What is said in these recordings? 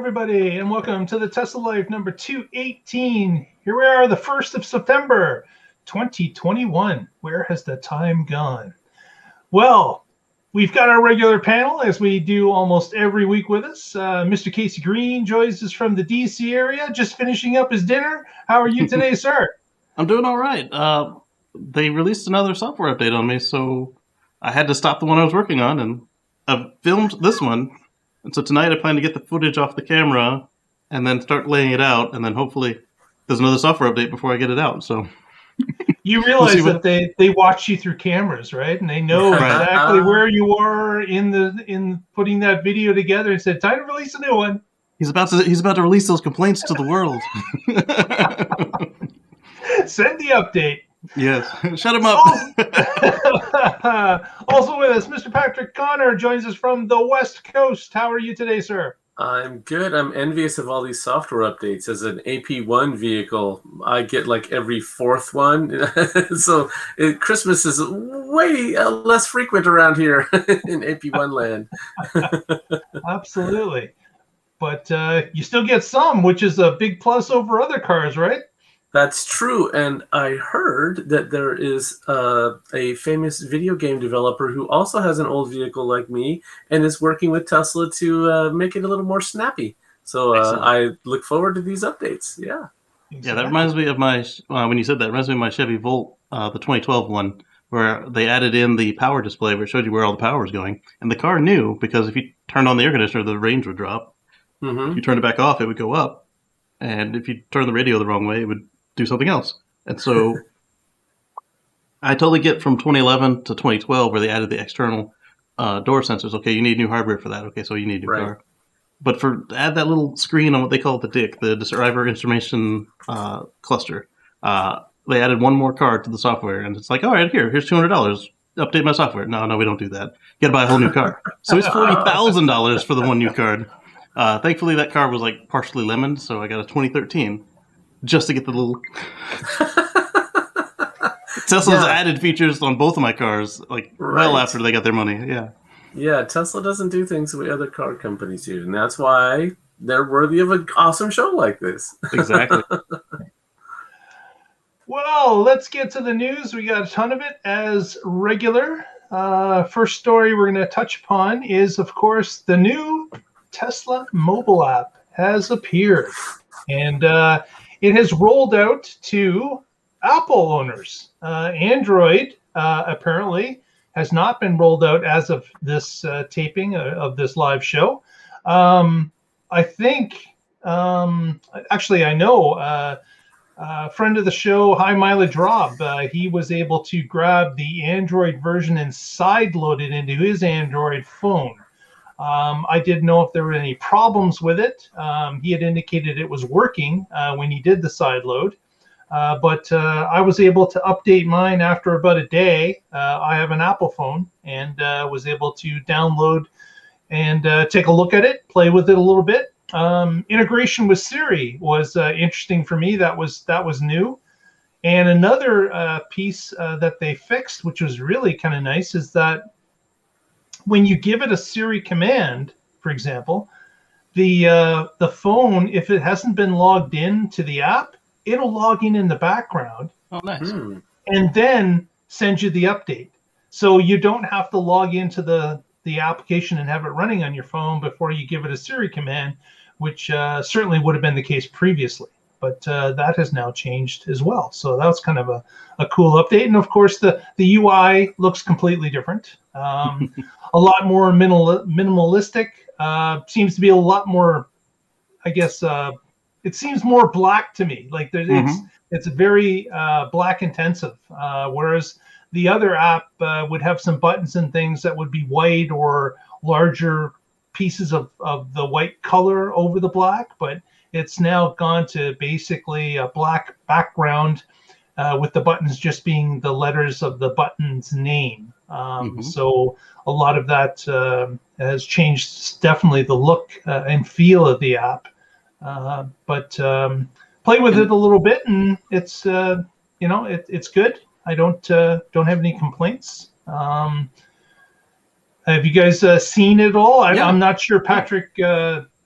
everybody, and welcome to the Tesla Life number 218. Here we are, the 1st of September, 2021. Where has the time gone? Well, we've got our regular panel, as we do almost every week with us. Uh, Mr. Casey Green joins us from the DC area, just finishing up his dinner. How are you today, sir? I'm doing all right. Uh, they released another software update on me, so I had to stop the one I was working on, and I've filmed this one and so tonight I plan to get the footage off the camera and then start laying it out, and then hopefully there's another software update before I get it out. So you realize we'll that they they watch you through cameras, right? And they know right. exactly uh-huh. where you are in the in putting that video together. And said, "Time to release a new one." He's about to he's about to release those complaints to the world. Send the update. Yes, shut him up. also with us, Mr. Patrick Connor joins us from the West Coast. How are you today, sir? I'm good. I'm envious of all these software updates. As an AP1 vehicle, I get like every fourth one. so it, Christmas is way uh, less frequent around here in AP1 land. Absolutely. But uh, you still get some, which is a big plus over other cars, right? That's true, and I heard that there is uh, a famous video game developer who also has an old vehicle like me and is working with Tesla to uh, make it a little more snappy. So uh, I look forward to these updates. Yeah. Yeah, that reminds me of my uh, when you said that reminds me of my Chevy Volt, uh, the 2012 one, where they added in the power display where it showed you where all the power was going, and the car knew because if you turned on the air conditioner, the range would drop. Mm-hmm. If you turned it back off, it would go up, and if you turned the radio the wrong way, it would do something else. And so I totally get from 2011 to 2012 where they added the external uh, door sensors. Okay, you need new hardware for that. Okay, so you need a new right. car. But for add that little screen on what they call the DIC, the driver information uh, cluster, uh, they added one more card to the software, and it's like, all right, here, here's two hundred dollars. Update my software. No, no, we don't do that. You got to buy a whole new car. so it's forty thousand dollars for the one new card. Uh, thankfully, that car was like partially lemon, so I got a 2013 just to get the little. Tesla's yeah. added features on both of my cars, like right. well after they got their money. Yeah. Yeah, Tesla doesn't do things the way other car companies do, and that's why they're worthy of an awesome show like this. Exactly. well, let's get to the news. We got a ton of it as regular. Uh, first story we're going to touch upon is, of course, the new Tesla mobile app has appeared, and uh, it has rolled out to Apple owners. Uh, Android uh, apparently has not been rolled out as of this uh, taping uh, of this live show. Um, I think, um, actually, I know. Uh, uh, friend of the show, High Mileage Rob, he was able to grab the Android version and side load it into his Android phone. Um, I didn't know if there were any problems with it. Um, he had indicated it was working uh, when he did the side load. Uh, but uh, I was able to update mine after about a day. Uh, I have an Apple phone and uh, was able to download and uh, take a look at it, play with it a little bit. Um, integration with Siri was interesting for me. That was that was new. And another piece that they fixed, which was really kind of nice, is that when you give it a Siri command, for example, the uh, the phone, if it hasn't been logged in to the app, it'll log in in the background. Oh, nice. Hmm. And then send you the update. So you don't have to log into the the application and have it running on your phone before you give it a Siri command, which uh, certainly would have been the case previously. But uh, that has now changed as well. So that was kind of a, a cool update. And of course, the, the UI looks completely different. Um, a lot more minimal, minimalistic. Uh, seems to be a lot more, I guess. Uh, it seems more black to me. Like mm-hmm. it's it's very uh, black intensive. Uh, whereas the other app uh, would have some buttons and things that would be white or larger pieces of, of the white color over the black. But it's now gone to basically a black background uh, with the buttons just being the letters of the button's name. Um, mm-hmm. So a lot of that uh, has changed definitely the look uh, and feel of the app. Uh, but um, play with it a little bit, and it's uh, you know it, it's good. I don't uh, don't have any complaints. Um, have you guys uh, seen it all? I, am not sure, Patrick.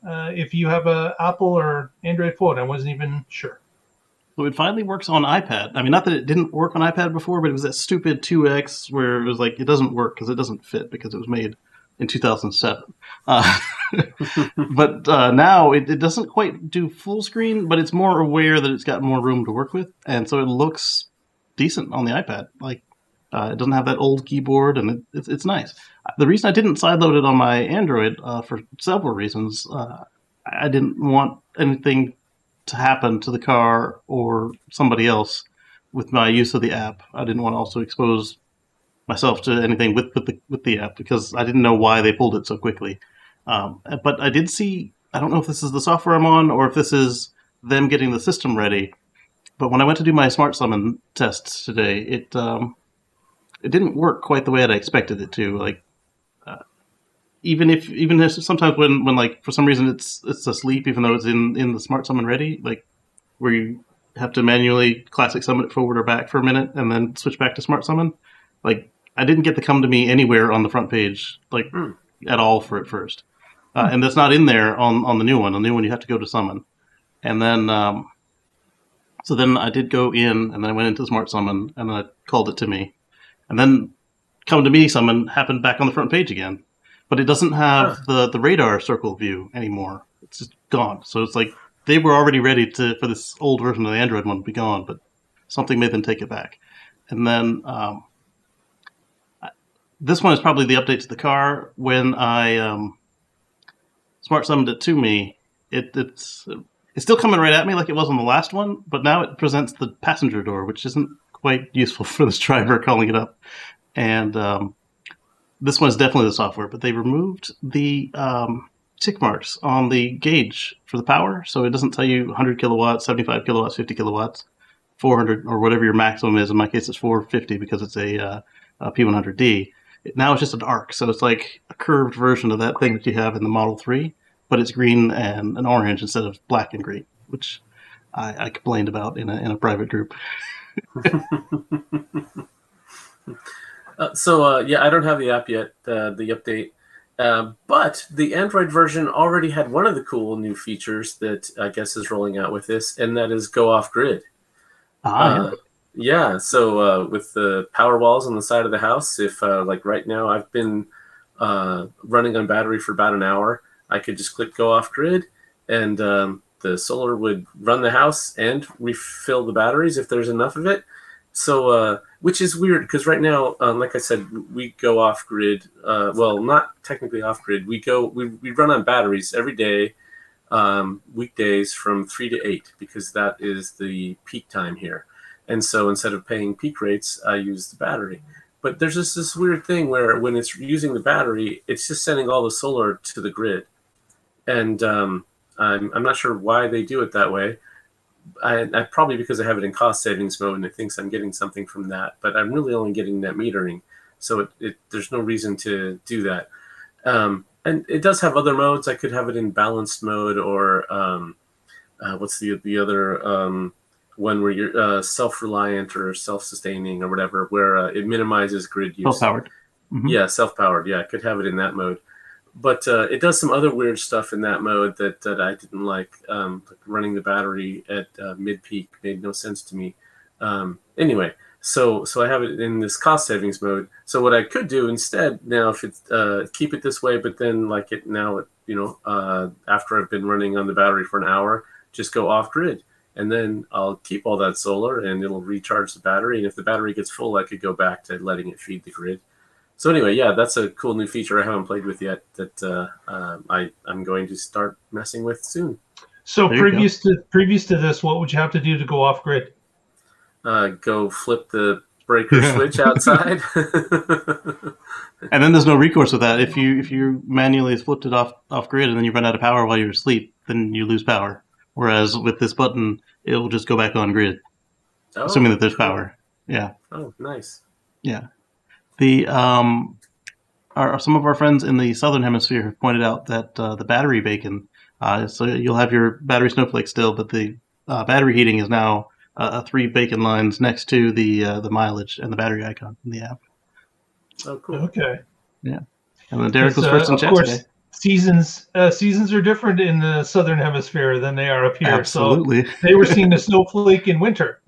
uh, if you have a Apple or Android phone. I wasn't even sure. So it finally works on iPad. I mean, not that it didn't work on iPad before, but it was that stupid 2X where it was like it doesn't work because it doesn't fit because it was made in 2007. Uh, but uh, now it, it, doesn't quite do full screen, but it's more aware that it's got more room to work with, and so it looks decent on the iPad. Like uh, it doesn't have that old keyboard, and it, it's, it's nice. The reason I didn't sideload it on my Android uh, for several reasons. Uh, I didn't want anything to happen to the car or somebody else with my use of the app. I didn't want to also expose myself to anything with with the with the app because I didn't know why they pulled it so quickly. Um, but I did see. I don't know if this is the software I'm on or if this is them getting the system ready. But when I went to do my smart summon tests today, it um, it didn't work quite the way that I expected it to. Like even if even if sometimes when when like for some reason it's it's asleep even though it's in in the smart summon ready like where you have to manually classic summon it forward or back for a minute and then switch back to smart summon like i didn't get to come to me anywhere on the front page like mm. at all for it first. Uh, and that's not in there on on the new one. On the new one you have to go to summon. And then um so then i did go in and then i went into smart summon and then i called it to me. And then come to me summon happened back on the front page again but it doesn't have the the radar circle view anymore. It's just gone. So it's like they were already ready to for this old version of the Android one to be gone, but something made them take it back. And then um, this one is probably the update to the car. When I um, smart summoned it to me, it, it's it's still coming right at me like it was on the last one, but now it presents the passenger door, which isn't quite useful for this driver calling it up. And um, this one is definitely the software, but they removed the um, tick marks on the gauge for the power, so it doesn't tell you 100 kilowatts, 75 kilowatts, 50 kilowatts, 400 or whatever your maximum is. In my case, it's 450 because it's a, uh, a P100D. It, now it's just an arc, so it's like a curved version of that thing that you have in the Model 3, but it's green and an orange instead of black and green, which I, I complained about in a, in a private group. Uh, so uh, yeah, I don't have the app yet, uh, the update. Uh, but the Android version already had one of the cool new features that I guess is rolling out with this, and that is go off grid. Ah, yeah. Uh, yeah. So uh, with the power walls on the side of the house, if like right now I've been running on battery for about an hour, I could just click go off grid, and um, the solar would run the house and refill the batteries if there's enough of it. So which is weird because right now, um, like I said, we go off grid. Uh, well, not technically off grid. We go we, we run on batteries every day, um, weekdays from three to eight because that is the peak time here. And so instead of paying peak rates, I use the battery. But there's just this weird thing where when it's using the battery, it's just sending all the solar to the grid, and um, I'm I'm not sure why they do it that way. I, I, probably because I have it in cost savings mode and it thinks I'm getting something from that, but I'm really only getting net metering, so it, it there's no reason to do that. Um, and it does have other modes. I could have it in balanced mode or um, uh, what's the the other um, one where you're uh, self-reliant or self-sustaining or whatever, where uh, it minimizes grid use. Self-powered. Mm-hmm. Yeah, self-powered. Yeah, I could have it in that mode but uh, it does some other weird stuff in that mode that, that I didn't like. Um, running the battery at uh, mid peak made no sense to me. Um, anyway, so so I have it in this cost savings mode. So what I could do instead now, if it's uh, keep it this way, but then like it now, it, you know, uh, after I've been running on the battery for an hour, just go off grid. And then I'll keep all that solar and it'll recharge the battery. And if the battery gets full, I could go back to letting it feed the grid so anyway, yeah, that's a cool new feature I haven't played with yet that uh, uh, I I'm going to start messing with soon. So there previous to previous to this, what would you have to do to go off grid? Uh, go flip the breaker switch outside. and then there's no recourse with that. If you if you manually flipped it off off grid and then you run out of power while you're asleep, then you lose power. Whereas with this button, it will just go back on grid, oh, assuming that there's power. Yeah. Oh, nice. Yeah. The um, our, some of our friends in the southern hemisphere have pointed out that uh, the battery bacon. Uh, so you'll have your battery snowflake still, but the uh, battery heating is now uh, three bacon lines next to the uh, the mileage and the battery icon in the app. Oh, cool. Okay. Yeah. And then Derek was first in uh, chat today. seasons uh, seasons are different in the southern hemisphere than they are up here. Absolutely. So they were seeing the snowflake in winter.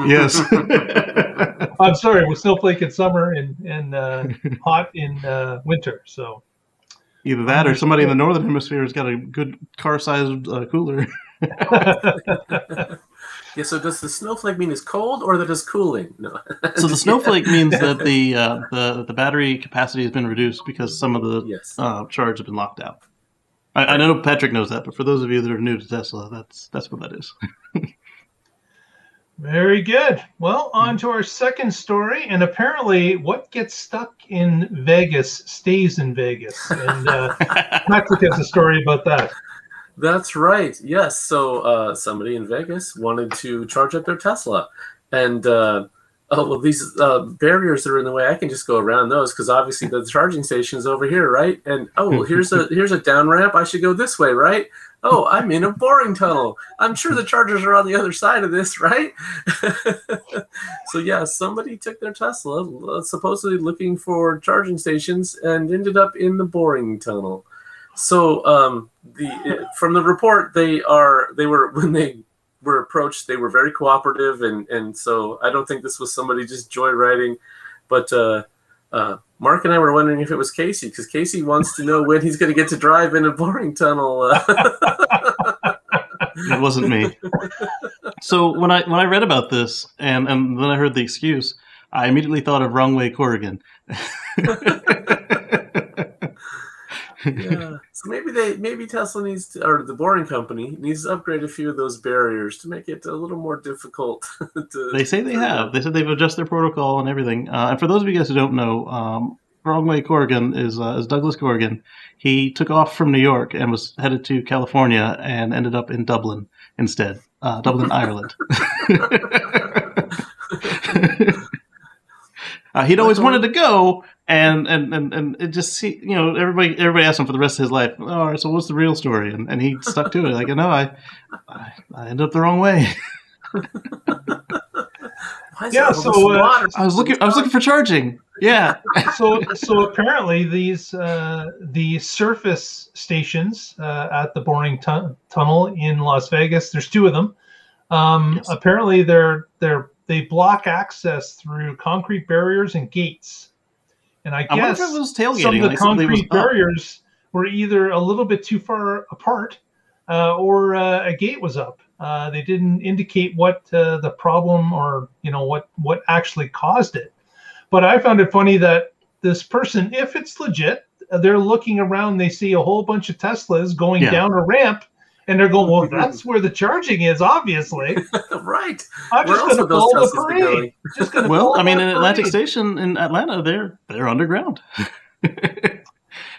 Yes. I'm sorry, with snowflake in summer and and uh, hot in uh, winter. So Either that or somebody in the northern hemisphere has got a good car-sized uh, cooler. Yeah, so does the snowflake mean it's cold or that it's cooling? No. so the snowflake means that the uh, the the battery capacity has been reduced because some of the yes. uh, charge has been locked out. I, I know Patrick knows that, but for those of you that are new to Tesla, that's that's what that is. Very good. Well, on to our second story, and apparently, what gets stuck in Vegas stays in Vegas. And uh, Patrick has a story about that. That's right. Yes. So uh, somebody in Vegas wanted to charge up their Tesla, and uh, oh well, these uh, barriers that are in the way, I can just go around those because obviously the charging station is over here, right? And oh, well, here's a here's a down ramp. I should go this way, right? Oh, I'm in a boring tunnel. I'm sure the chargers are on the other side of this, right? so yeah, somebody took their Tesla, uh, supposedly looking for charging stations, and ended up in the boring tunnel. So um, the from the report, they are they were when they were approached, they were very cooperative, and and so I don't think this was somebody just joyriding, but uh, uh, Mark and I were wondering if it was Casey because Casey wants to know when he's going to get to drive in a boring tunnel. Uh, it wasn't me. So when I when I read about this and and then I heard the excuse, I immediately thought of Wrong Way Corrigan. yeah. So maybe they maybe Tesla needs to, or the Boring Company needs to upgrade a few of those barriers to make it a little more difficult. to, They say they have. They said they've adjusted their protocol and everything. Uh, and for those of you guys who don't know, um, Wrong Way Corrigan is uh, is Douglas Corrigan. He took off from New York and was headed to California and ended up in Dublin instead, uh, Dublin, Ireland. uh, he'd always wanted to go, and and and, and it just see you know everybody everybody asked him for the rest of his life. Oh, all right, so what's the real story? And and he stuck to it. Like, no, I I, I ended up the wrong way. Yeah, so, uh. I was looking I was looking for charging. Yeah. so so apparently these uh, the surface stations uh, at the boring tun- tunnel in Las Vegas. There's two of them. Um, Yes. Apparently they're they're they block access through concrete barriers and gates. And I I guess if it was some of the like concrete barriers were either a little bit too far apart uh, or uh, a gate was up. Uh, they didn't indicate what uh, the problem or you know what what actually caused it. But I found it funny that this person, if it's legit, they're looking around. They see a whole bunch of Teslas going Yeah. down a ramp, and they're going, "Well, that's where the charging is. Obviously, right. I'm Where just else going to would those follow the parade. going? Just going to Well, I mean, in Atlantic. Station in Atlanta, they're they're underground.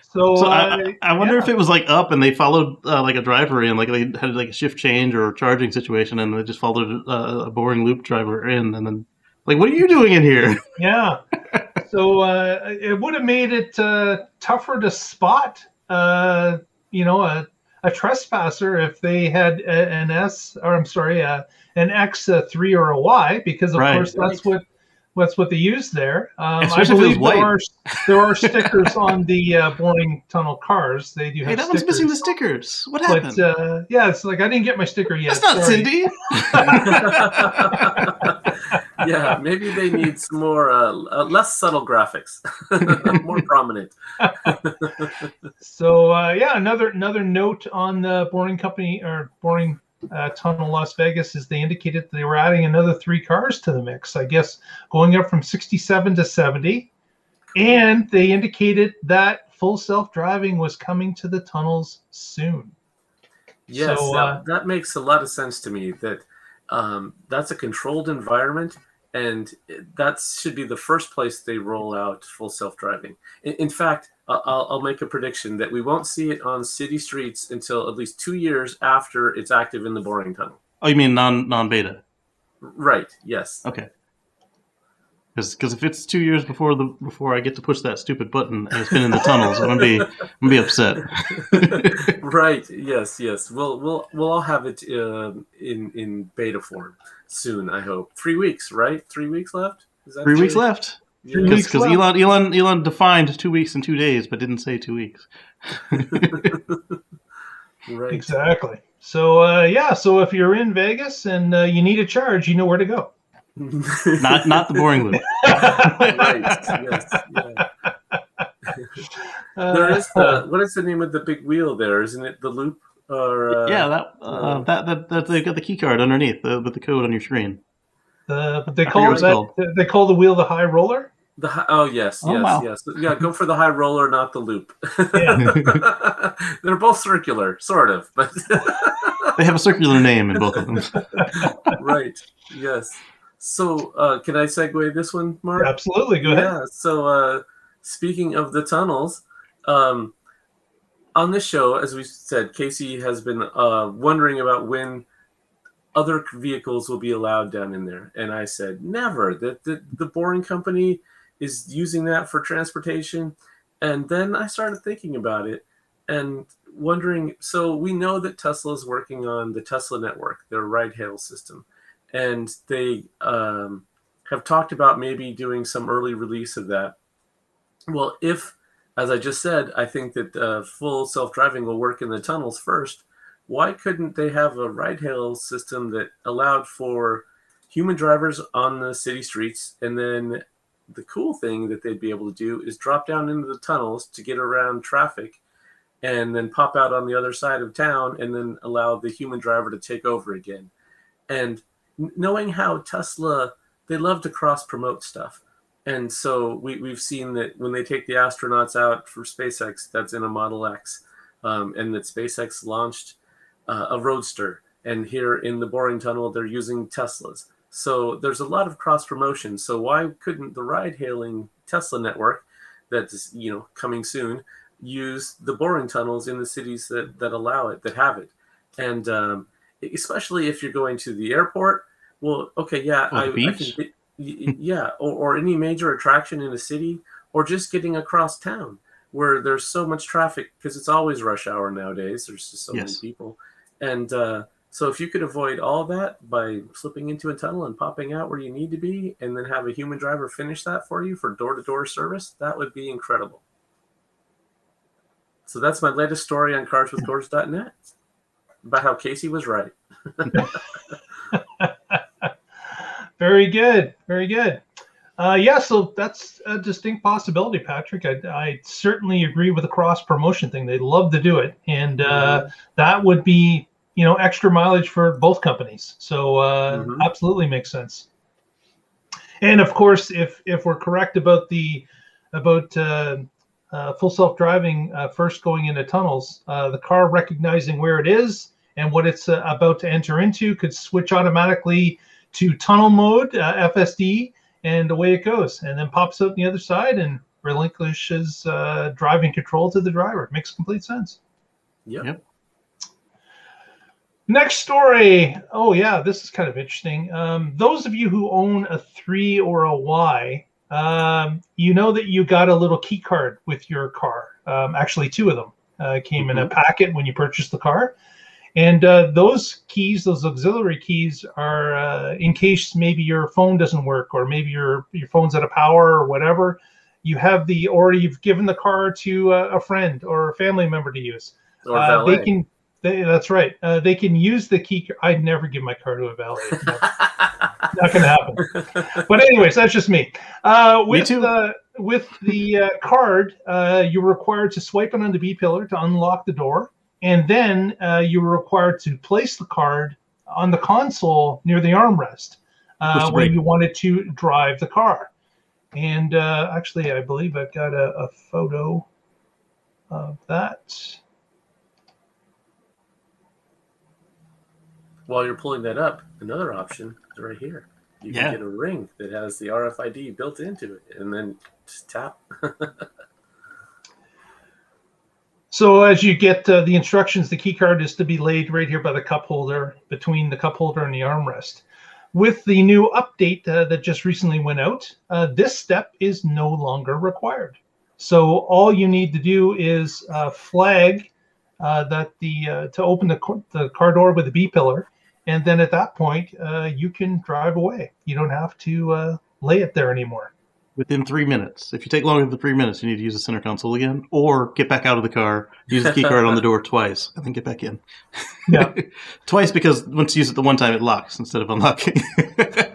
So, So uh, I, I wonder yeah. if it was like up and they followed uh, like a driver in, like they had like a shift change or a charging situation, and they just followed uh, a boring loop driver in, and then like, what are you doing in here? Yeah. so uh, it would have made it uh, tougher to spot, uh, you know, a, a trespasser if they had a, an S, or I'm sorry, uh, an X, a three, or a Y, because of Right. course that's what that's what they use there. Um, I Especially if believe there are there are stickers on the uh, boring tunnel cars. They do have Hey, that one's missing the stickers. What happened? But uh, yeah, it's like I didn't get my sticker yet. That's not sorry. Cindy. yeah, maybe they need some more uh, uh, less subtle graphics, more prominent. So uh, yeah, another another note on the Boring Company or Boring uh, Tunnel Las Vegas is they indicated they were adding another three cars to the mix. I guess going up from 67 to 70, and they indicated that full self driving was coming to the tunnels soon. Yes, So, that, uh, that makes a lot of sense to me. That um, that's a controlled environment, and that should be the first place they roll out full self-driving. In, in fact, I'll, I'll make a prediction that we won't see it on city streets until at least two years after it's active in the boring tunnel. Oh, you mean non non beta? Right? Yes. Okay. Because if it's two years before the before I get to push that stupid button and it's been in the tunnels, I'm gonna be I'm gonna be upset. right. Yes. Yes. We'll we'll we'll all have it um in in beta form soon. I hope. Three weeks. Right. Three weeks left. Is that Three weeks left. Three Because weeks left. Elon Elon Elon defined two weeks and two days, but didn't say two weeks. right. Exactly. So uh, yeah, so if you're in Vegas and uh, you need a charge, you know where to go. Not not the boring loop. right. Yes. Yeah. there is the what is the name of the big wheel there? Isn't it the loop? Or uh, yeah, that, uh, that that that they've got the key card underneath the, with the code on your screen. The but they call forget that they call the wheel the high roller. The hi- oh yes Oh, yes wow. yes yeah go for the high roller not the loop. Yeah. They're both circular, sort of, but They have a circular name in both of them. right yes. So uh, can I segue this one, Mark? Absolutely. Go ahead. Yeah. So uh, speaking of the tunnels, um, on this show, as we said, Casey has been uh, wondering about when other vehicles will be allowed down in there, and I said never. That the, the Boring Company is using that for transportation, and then I started thinking about it and wondering. So we know that Tesla is working on the Tesla network, their ride-hail system, and they um, have talked about maybe doing some early release of that. Well, if, as I just said, I think that uh, full self driving will work in the tunnels first, why couldn't they have a ride hail system that allowed for human drivers on the city streets? And then the cool thing that they'd be able to do is drop down into the tunnels to get around traffic and then pop out on the other side of town and then allow the human driver to take over again. And knowing how Tesla, they love to cross promote stuff. And so we, we've seen that when they take the astronauts out for SpaceX, that's in a Model X, um, and that SpaceX launched uh, a Roadster. And here in the Boring Tunnel, they're using Teslas. So there's a lot of cross promotion. So why couldn't the ride hailing Tesla network that's you know coming soon use the boring tunnels in the cities that, that allow it, that have it? And um, especially if you're going to the airport, well, okay, yeah, I, I can, yeah, or, or any major attraction in a city, or just getting across town where there's so much traffic because it's always rush hour nowadays. There's just so Yes. many people, and uh, so if you could avoid all that by slipping into a tunnel and popping out where you need to be, and then have a human driver finish that for you for door-to-door service, that would be incredible. So that's my latest story on carswithcords.net about how Casey was right. Very good. Very good. Uh, yeah, so that's a distinct possibility, Patrick. I, I certainly agree with the cross promotion thing. They'd love to do it, and uh, that would be you know extra mileage for both companies. So uh, Mhm. absolutely makes sense. And of course, if if we're correct about the about uh, uh, full self driving uh, first going into tunnels, uh, the car recognizing where it is and what it's uh, about to enter into could switch automatically to tunnel mode, uh, FSD, and away it goes, and then pops out the other side and relinquishes uh, driving control to the driver. It Makes complete sense. Yep. Yep. Next story. Oh yeah, this is kind of interesting. Um, those of you who own a three or a Y, um, you know that you got a little key card with your car. Um, actually, two of them uh, came in a packet when you purchased the car, and uh, those keys, those auxiliary keys, are uh, in case maybe your phone doesn't work or maybe your your phone's out of power or whatever. You have the or you've given the car to uh, a friend or a family member to use. Or uh, they can they, that's right. Uh, they can use the key. I'd never give my car to a valet. No, not gonna happen. But anyways that's just me. Uh, with too. the with the uh, card uh, you're required to swipe it on the b pillar to unlock the door and then uh, you were required to place the card on the console near the armrest uh, Push where you wanted to drive the car and uh, actually i believe i've got a, a photo of that While you're pulling that up, another option is right here. You Yeah. can get a ring that has the RFID built into it, and then just tap. So as you get uh, the instructions, the key card is to be laid right here by the cup holder, between the cup holder and the armrest. With the new update uh, that just recently went out, uh, this step is no longer required. So all you need to do is uh, flag uh, that the uh, to open the, the car door with the B pillar, and then at that point you can drive away. You don't have to lay it there anymore. Within three minutes. If you take longer than three minutes, you need to use the center console again, or get back out of the car, use the key card on the door twice, and then get back in. Yeah. twice because once you use it the one time, it locks instead of unlocking.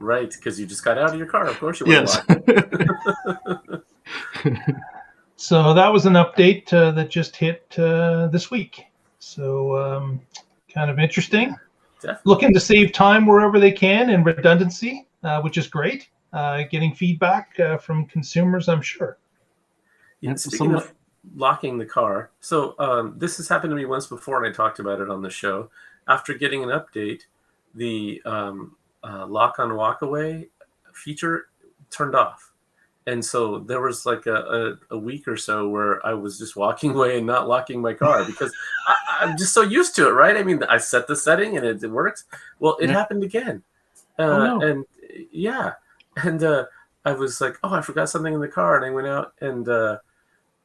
Right, because you just got out of your car. Of course you want yes. to. So that was an update uh, that just hit uh, this week. So um, kind of interesting. Definitely. Looking to save time wherever they can and redundancy, uh, which is great. Uh, getting feedback uh, from consumers, I'm sure. Yeah, speaking some- of locking the car, so um, this has happened to me once before, and I talked about it on the show. After getting an update, the um, uh, lock on walkaway feature turned off, and so there was like a, a, a week or so where I was just walking away and not locking my car because I, I'm just so used to it, right? I mean, I set the setting and it, it works. Well, it Yeah. happened again, uh, Oh, no. and yeah, and uh, I was like, oh, I forgot something in the car, and I went out and. Uh,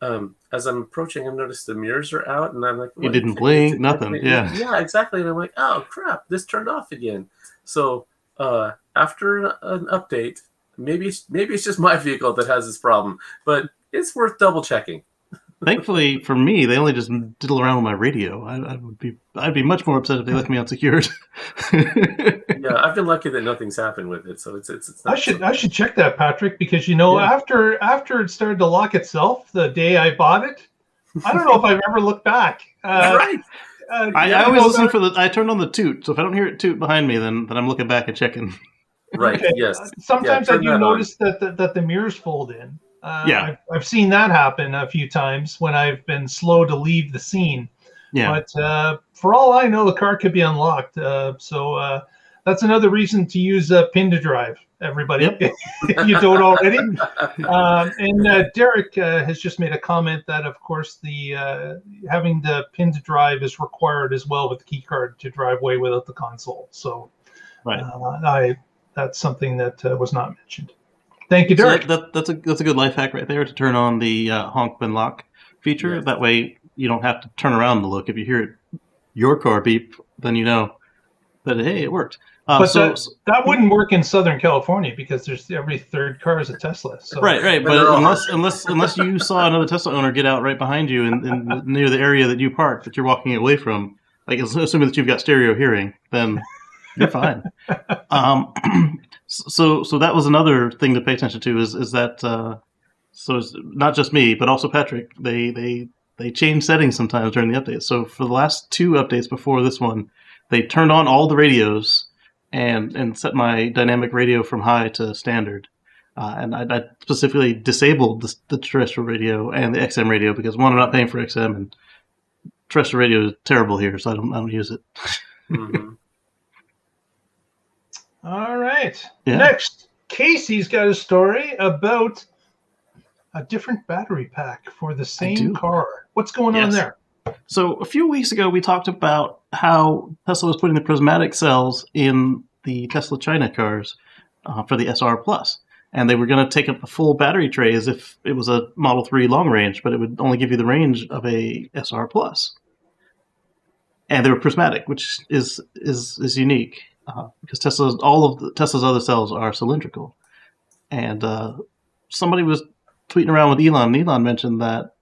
um, as I'm approaching, I noticed the mirrors are out, and I'm like, You didn't blink, nothing, yeah. yeah, exactly. And I'm like, oh crap, this turned off again. So uh, after an, an update, maybe maybe it's just my vehicle that has this problem, but it's worth double checking. Thankfully for me, they only just diddle around with my radio. I, I would be, I'd be much more upset if they left me unsecured. Yeah, I've been lucky that nothing's happened with it, so it's it's. it's I not should I should check that, Patrick, because you know Yeah. after after it started to lock itself the day I bought it, I don't know if I've ever looked back. Uh, right. uh, I, I always listen that- for the. I turned on the toot, so if I don't hear it toot behind me, then then I'm looking back and checking. Right. Okay. Yes. Sometimes Yeah, I do that on. notice that, that that the mirrors fold in. Uh, Yeah. I've, I've seen that happen a few times when I've been slow to leave the scene. Yeah, But uh, for all I know, the car could be unlocked. Uh, so uh, that's another reason to use a pin to drive. Everybody, if you don't already. Um, and uh, Derek uh, has just made a comment that, of course, the uh, having the pin to drive is required as well with the key card to drive away without the console. So, Right. I that's something that uh, was not mentioned. Thank you, so Derek. that, that, that's a that's a good life hack right there to turn on the uh, honk when lock feature. Yeah. That way, you don't have to turn around to look. If you hear it, your car beep, then you know that hey, it worked. Uh, But so, that- That wouldn't work in Southern California because there's every third car is a Tesla. So Right, right, But they're but all- unless unless unless you saw another Tesla owner get out right behind you and, and near the area that you parked that you're walking away from, like assuming that you've got stereo hearing, then you're fine. um, so so that was another thing to pay attention to is is that uh, so it's not just me but also Patrick they they they change settings sometimes during the updates. So for the last two updates before this one, they turned on all the radios and and set my dynamic radio from high to standard. Uh, and I, I specifically disabled the, the terrestrial radio and the XM radio because one, I'm not paying for XM, and terrestrial radio is terrible here, so I don't I don't use it. Mhm. All right. Yeah. Next, Casey's got a story about a different battery pack for the same car. What's going on there? So a few weeks ago, we talked about how Tesla was putting the prismatic cells in the Tesla China cars uh, for the SR Plus, and they were going to take up the full battery tray as if it was a Model Three long range, but it would only give you the range of a SR Plus. And they were prismatic, which is is is unique uh, because Tesla's all of the, Tesla's other cells are cylindrical, and uh, somebody was tweeting around with Elon. And Elon mentioned that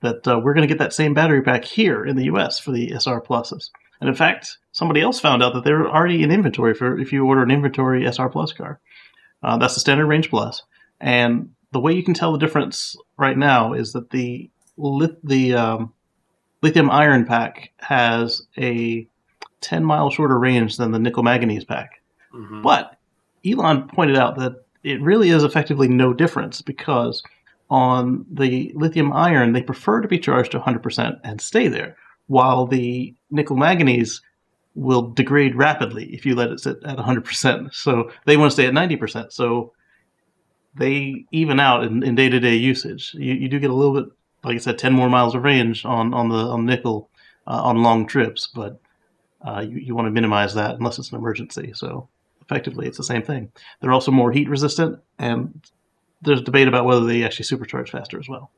that uh, we're going to get that same battery pack here in the U.S. for the SR pluses. And in fact, somebody else found out that they're already in inventory for if you order an inventory SR plus car. Uh, that's the standard range plus. And the way you can tell the difference right now is that the lit- the um, lithium iron pack has a 10 mile shorter range than the nickel manganese pack. Mhm. But Elon pointed out that it really is effectively no difference because on the lithium iron, they prefer to be charged to 100% and stay there, while the nickel manganese will degrade rapidly if you let it sit at 100%. So they want to stay at 90%. So they even out in, in day-to-day usage. You, you do get a little bit, like I said, 10 more miles of range on, on the on nickel uh, on long trips, but uh, you, you want to minimize that unless it's an emergency. So effectively, it's the same thing. They're also more heat resistant, and there's debate about whether they actually supercharge faster as well.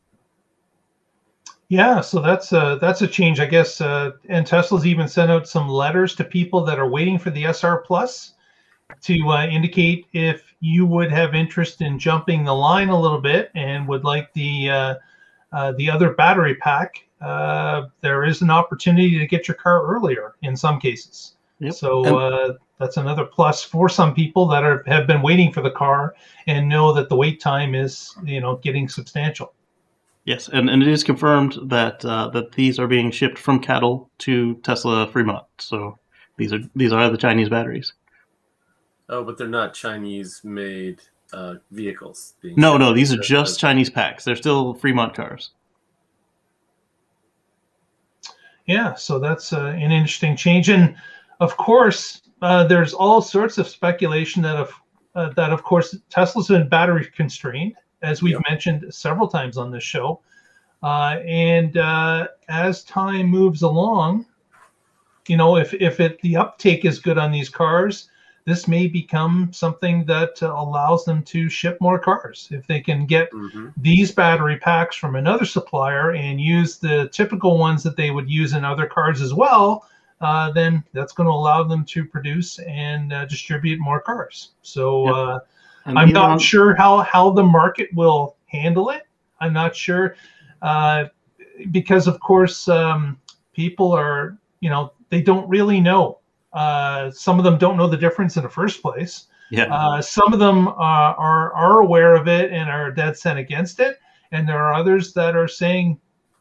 Yeah, so that's a that's a change, I guess. Uh, and Tesla's even sent out some letters to people that are waiting for the SR Plus, to uh, indicate if you would have interest in jumping the line a little bit and would like the uh, uh, the other battery pack. Uh, there is an opportunity to get your car earlier in some cases. Yep. So uh, that's another plus for some people that are have been waiting for the car and know that the wait time is you know getting substantial. Yes, and, and it is confirmed that uh, that these are being shipped from CATL to Tesla Fremont. So these are these are the Chinese batteries. Oh, but they're not Chinese-made uh, vehicles. being No, no, these They're- just Chinese packs. They're still Fremont cars. Yeah, so that's uh, an interesting change, and of course, uh, there's all sorts of speculation that of uh, that of course Tesla's been battery constrained, as we've Yep. mentioned several times on this show, uh, and uh, as time moves along, you know, if if it the uptake is good on these cars, this may become something that uh, allows them to ship more cars if they can get Mhm. these battery packs from another supplier and use the typical ones that they would use in other cars as well, uh, then that's going to allow them to produce and uh, distribute more cars. So Yep. uh, I'm not sure how how the market will handle it. I'm not sure uh, because, of course, um, people are you know they don't really know. Uh, some of them don't know the difference in the first place. Yeah, Uh, some of them uh, are are aware of it and are dead set against it, and there are others that are saying,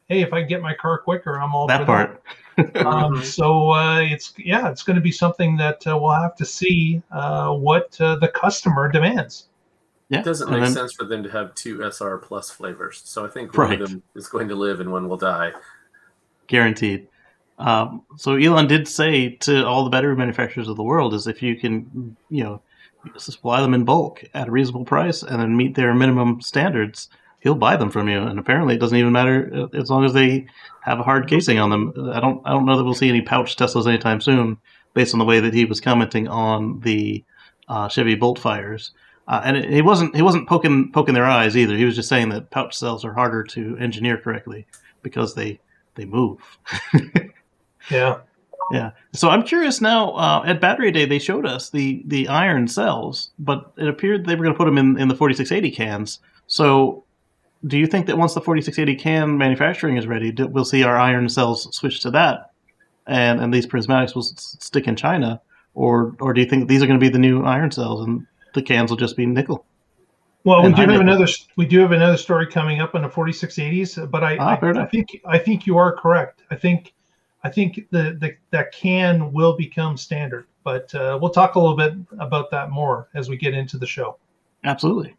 "Hey, if I can get my car quicker, I'm all that for part. That. Um, so uh, it's yeah, it's going to be something that uh, we'll have to see uh, what uh, the customer demands. Yeah, It doesn't make then- sense for them to have two SR plus flavors. So I think one Right. of them is going to live and one will die. guaranteed. Um, so Elon did say to all the battery manufacturers of the world is if you can, you know, supply them in bulk at a reasonable price and then meet their minimum standards, he'll buy them from you. And apparently, it doesn't even matter uh, as long as they have a hard casing on them. I don't, I don't know that we'll see any pouch Teslas anytime soon, based on the way that he was commenting on the uh, Chevy Bolt fires. Uh, and he wasn't, he wasn't poking poking their eyes either. He was just saying that pouch cells are harder to engineer correctly because they they move. Yeah, Yeah. So I'm curious now. Uh, at Battery Day, they showed us the the iron cells, but it appeared they were going to put them in in the 4680 cans. So, do you think that once the 4680 can manufacturing is ready, we'll see our iron cells switch to that, and and these prismatics will s- stick in China, or or do you think these are going to be the new iron cells and the cans will just be nickel? Well, we do have another we do have another story coming up on the 4680s, but I, Ah, I, I think I think you are correct. I think I think the, the that can will become standard, but uh, we'll talk a little bit about that more as we get into the show. Absolutely.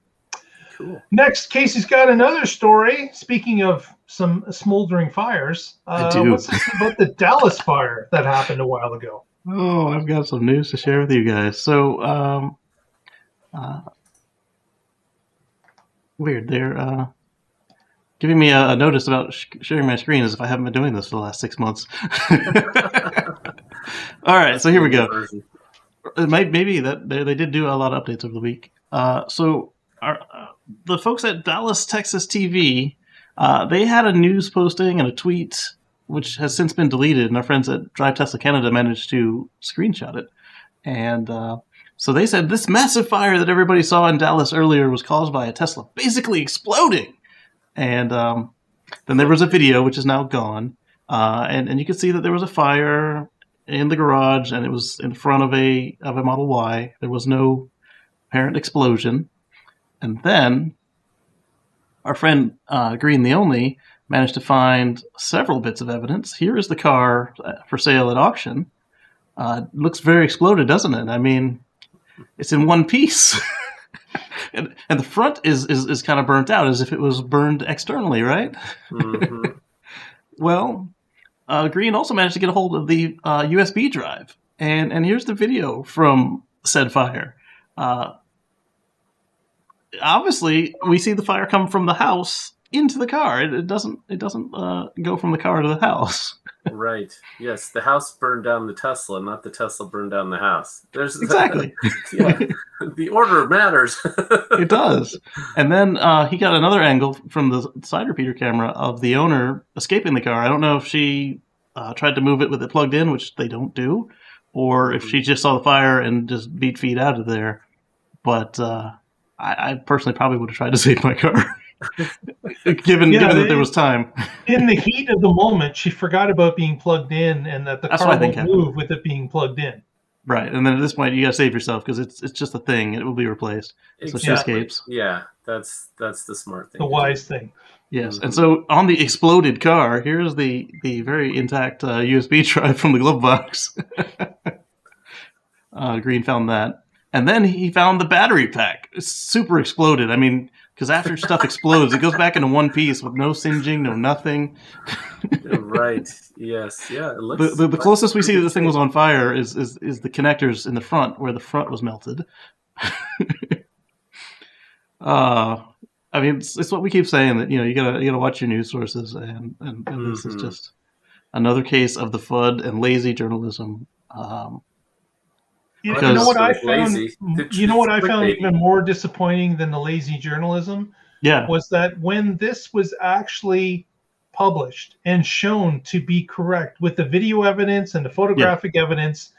Cool. Next, Casey's got another story. Speaking of some smoldering fires, uh, do. what's this about the Dallas fire that happened a while ago? Oh, I've got some news to share with you guys. So, um, uh, weird. They're uh, giving me a, a notice about sh- sharing my screen as if I haven't been doing this for the last six months. All right, so here we go. It might maybe that they, they did do a lot of updates over the week. Uh, so our, uh, the folks at Dallas Texas TV, uh, they had a news posting and a tweet which has since been deleted, and our friends at Drive Tesla Canada managed to screenshot it. And uh, so they said this massive fire that everybody saw in Dallas earlier was caused by a Tesla basically exploding. And um, then there was a video which is now gone, uh, and and you could see that there was a fire in the garage, and it was in front of a of a Model Y. There was no apparent explosion, and then our friend uh, greentheonly managed to find several bits of evidence. Here is the car uh, for sale at auction. Uh, looks very exploded, doesn't it? I mean, it's in one piece. and, and the front is, is, is kind of burnt out as if it was burned externally, right? Mhm. Well, uh, Green also managed to get a hold of the uh, USB drive, and and here's the video from said fire. Uh, obviously, we see the fire come from the house into the car. It, it doesn't it doesn't uh, go from the car to the house. Right. Yes, the house burned down the Tesla, not the Tesla burned down the house. There's Exactly, yeah, the order matters. it does. And then uh, he got another angle from the side repeater camera of the owner escaping the car. I don't know if she uh, tried to move it with it plugged in, which they don't do, or if she just saw the fire and just beat feet out of there. But uh, I, I personally probably would have tried to save my car, given Yeah, given that they- there was time. In the heat of the moment, she forgot about being plugged in and that the That's car what I think won't happened. move with it being plugged in. Right, and then at this point, you got to save yourself because it's it's just a thing. It will be replaced. So she escapes. Yeah, that's that's the smart thing. The wise thing. Yes, and so on the exploded car, here's the the very intact uh, USB drive from the glove box. uh, Green found that, and then he found the battery pack. It's super exploded. I mean, because after stuff explodes, it goes back into one piece with no singeing, no nothing. right. Yes. Yeah. It The, looks. the, the closest we see that this thing was on fire is, is is the connectors in the front where the front was melted. uh, I mean, it's, it's what we keep saying that you know you gotta you gotta watch your news sources, and and, and this is Mhm. just another case of the FUD and lazy journalism. Um, You, you know what I found? You know what I found even more disappointing than the lazy journalism yeah, was that when this was actually published and shown to be correct with the video evidence and the photographic evidence,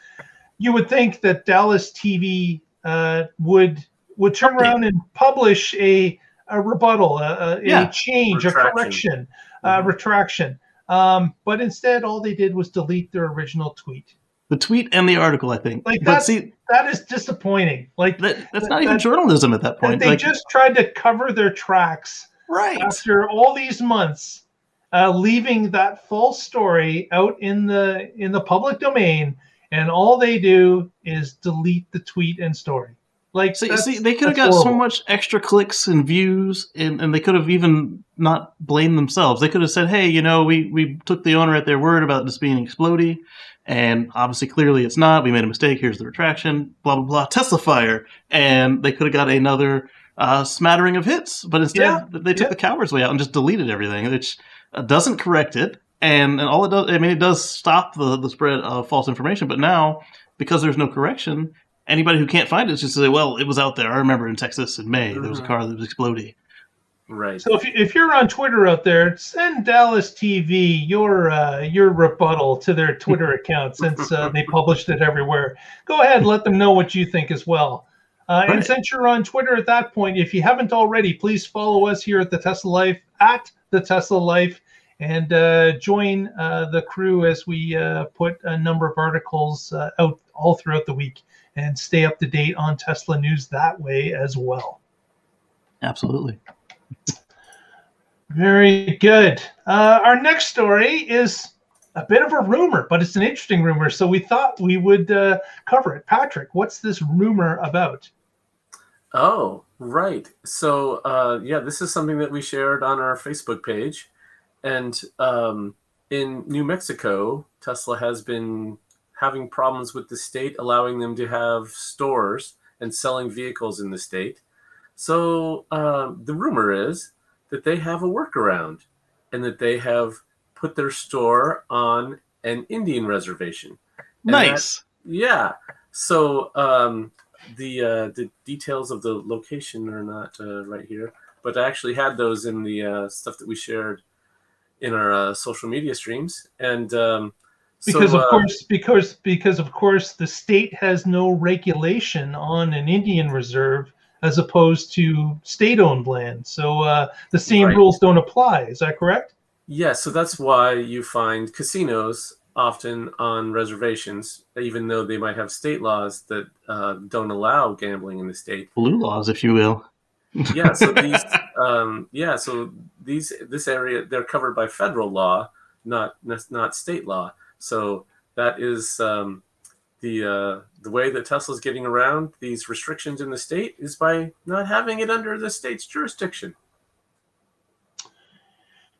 you would think that Dallas TV uh, would would turn Update. around and publish a a rebuttal, a, a, Yeah. a change, a correction, uh, Mhm. retraction. Um, but instead, all they did was delete their original tweet. The tweet and the article, I think. Like but that's- see, That is disappointing. Like that, that's that- not even that- journalism at that point. they Like, just tried to cover their tracks right. after all these months uh, leaving that false story out in the in the public domain and all they do is delete the tweet and story like See, see, they could have got so much extra clicks and views, and, and they could have even not blamed themselves. They could have said, "Hey, you know, we we took the owner at their word about this being explodey, and obviously, clearly, it's not. We made a mistake. Here's the retraction. Blah blah blah. Tesla fire." And they could have got another uh, smattering of hits, but instead, Yeah, they took yeah. the coward's way out and just deleted everything, which uh, doesn't correct it. And, and all it does, I mean, it does stop the, the spread of false information. But now, because there's no correction, anybody who can't find it is just say, well, it was out there. I remember in Texas in May, there was a Mhm. car that was exploding. Right. so if, you- if you're on twitter out there send dallas tv your uh, your rebuttal to their twitter account since uh, they published it everywhere go ahead and let them know what you think as well uh, and since you're on twitter at that point if you haven't already please follow us here at the tesla life at the tesla life and uh, join uh, the crew as we uh, put a number of articles uh, out all throughout the week and stay up to date on Tesla news that way as well. Absolutely. Very good. Uh, our next story is a bit of a rumor, but it's an interesting rumor, so we thought we would uh, cover it. Patrick, what's this rumor about? Oh, right. So, uh, yeah, this is something that we shared on our Facebook page. And um, in New Mexico, Tesla has been having problems with the state allowing them to have stores and selling vehicles in the state. So, um, the rumor is that they have a workaround and that they have put their store on an Indian reservation. And that- Nice. yeah. So um, the uh, the details of the location are not uh, right here, but I actually had those in the uh, stuff that we shared in our uh, social media streams, and um, Because so, of uh, course, because because of course, the state has no regulation on an Indian reserve as opposed to state-owned land, so uh, the same Right. rules don't apply. Is that correct? yeah, so that's why you find casinos often on reservations, even though they might have state laws that uh, don't allow gambling in the state. Blue laws, if you will. yeah so these um yeah so these this area they're covered by federal law not not state law so that is um the uh the way that tesla's getting around these restrictions in the state is by not having it under the state's jurisdiction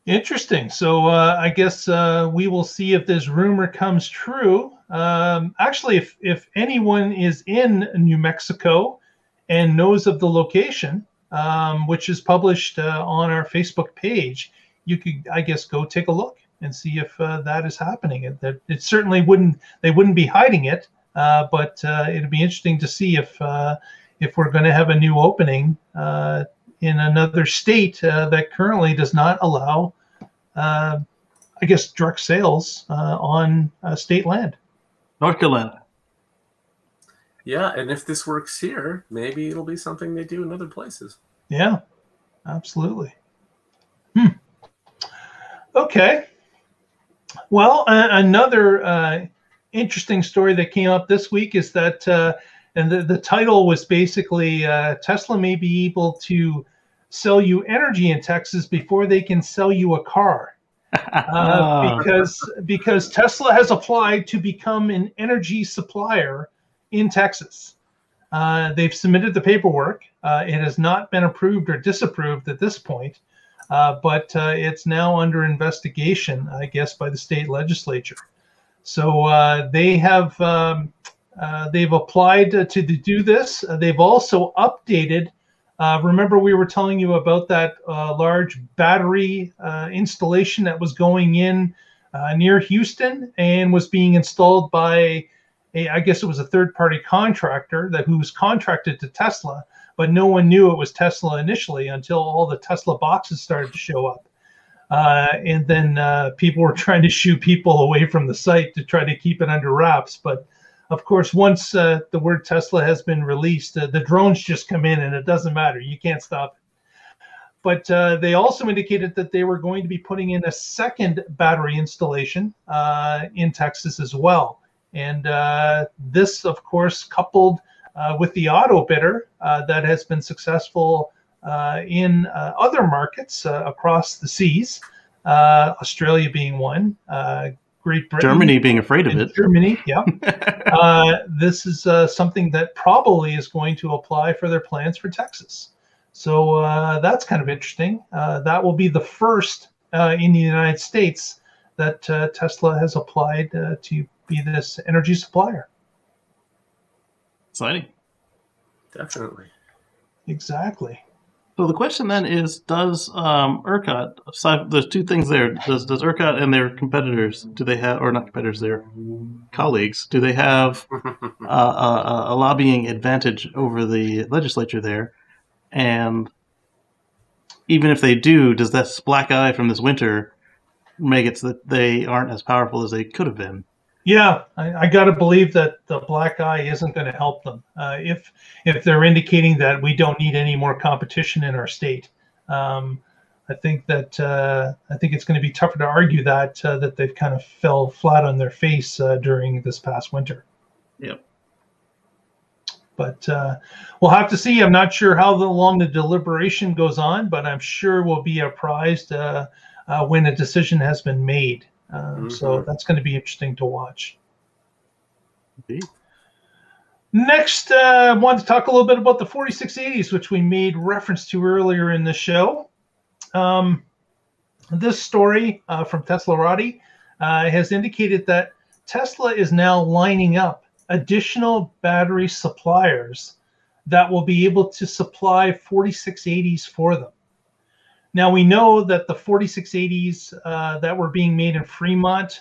Interesting. So uh, I guess uh, we will see if this rumor comes true. Um, actually, if if anyone is in New Mexico and knows of the location, um, which is published uh, on our Facebook page, you could, I guess, go take a look and see if uh, that is happening. And that it certainly wouldn't they wouldn't be hiding it, uh, but uh, it'd be interesting to see if uh, if we're going to have a new opening uh, in another state uh, that currently does not allow, uh, I guess, direct sales uh, on uh, state land. North Carolina. Yeah, and if this works here, maybe it'll be something they do in other places. Yeah, absolutely. Hmm. Okay. Well, uh, another uh, interesting story that came up this week is that, uh, and the, the title was basically uh, Tesla may be able to sell you energy in Texas before they can sell you a car. Uh, because because Tesla has applied to become an energy supplier in Texas. Uh, they've submitted the paperwork. Uh, it has not been approved or disapproved at this point, uh, but uh, it's now under investigation, I guess, by the state legislature. So uh, they have um, they've applied to, to do this. they've also updated uh, remember, we were telling you about that uh, large battery uh, installation that was going in uh, near Houston and was being installed by, a, I guess it was a third-party contractor that who was contracted to Tesla, but no one knew it was Tesla initially until all the Tesla boxes started to show up. Uh, and then uh, people were trying to shoo people away from the site to try to keep it under wraps, but of course, once uh, the word Tesla has been released, uh, the drones just come in and it doesn't matter. You can't stop it. But uh, they also indicated that they were going to be putting in a second battery installation uh, in Texas as well. And this, of course, coupled with the Autobidder that has been successful in other markets across the seas, Australia being one, Great Britain, Germany being afraid of it. Germany, yeah. uh, this is uh, something that probably is going to apply for their plans for Texas. So uh, that's kind of interesting. Uh, that will be the first uh, in the United States that uh, Tesla has applied to be this energy supplier. Exciting. Definitely. Exactly. So the question then is: Does um, ERCOT? There's two things there. Does does ERCOT and their competitors do they have, or not competitors, their colleagues, do they have uh, a, a, lobbying advantage over the legislature there? And even if they do, does that black eye from this winter make it so that they aren't as powerful as they could have been? Yeah, I, I got to believe that the black eye isn't going to help them. Uh, if if they're indicating that we don't need any more competition in our state, um, I think that uh, I think it's going to be tougher to argue that uh, that they've kind of fell flat on their face uh, during this past winter. Yep. But uh, we'll have to see. I'm not sure how long the deliberation goes on, but I'm sure we'll be apprised uh, when a decision has been made. Um, mm-hmm. So that's going to be interesting to watch. Indeed. Next, uh, I want to talk a little bit about the 4680s, which we made reference to earlier in the show. Um, this story uh, from Teslarati uh, has indicated that Tesla is now lining up additional battery suppliers that will be able to supply 4680s for them. Now we know that the 4680s uh, that were being made in Fremont,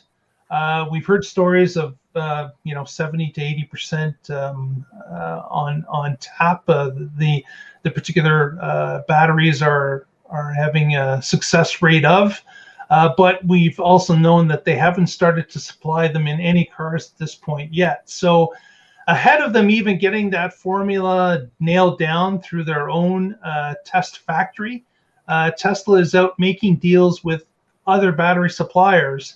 uh, we've heard stories of uh, you know 70 to 80 percent um, uh, on on tap. Uh, the the particular uh, batteries are are having a success rate of. but we've also known that they haven't started to supply them in any cars at this point yet. So, ahead of them even getting that formula nailed down through their own test factory, uh, Tesla is out making deals with other battery suppliers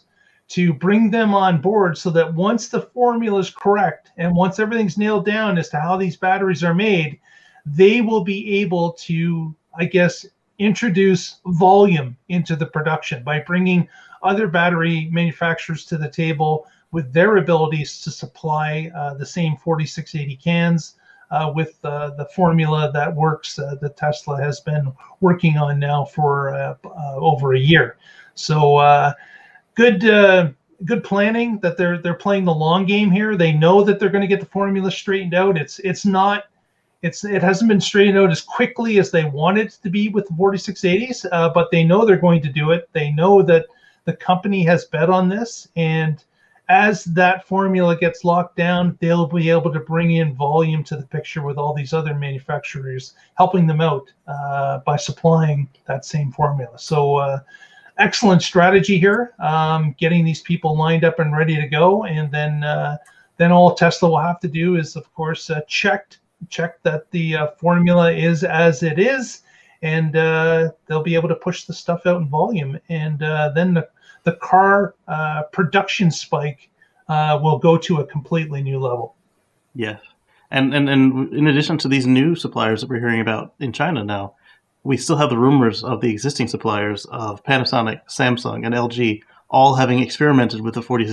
to bring them on board so that once the formula is correct and once everything's nailed down as to how these batteries are made, they will be able to, I guess, introduce volume into the production by bringing other battery manufacturers to the table with their abilities to supply uh, the same 4680 cans uh, with uh, the formula that works uh, that Tesla has been working on now for uh, uh, over a year. So uh, good good planning that they're they're playing the long game here. They know that they're going to get the formula straightened out. It's it's not it's it hasn't been straightened out as quickly as they wanted to be with the 4680s, uh, but they know they're going to do it. They know that the company has bet on this, and as that formula gets locked down, they'll be able to bring in volume to the picture with all these other manufacturers helping them out uh, by supplying that same formula. So, uh, excellent strategy here, um, getting these people lined up and ready to go, and then uh, then all Tesla will have to do is, of course, uh, check check that the uh, formula is as it is, and uh, they'll be able to push the stuff out in volume. And then the the car uh, production spike uh, will go to a completely new level. Yes, and and and in addition to these new suppliers that we're hearing about in China now, we still have the rumors of the existing suppliers of Panasonic, Samsung, and LG all having experimented with the 40,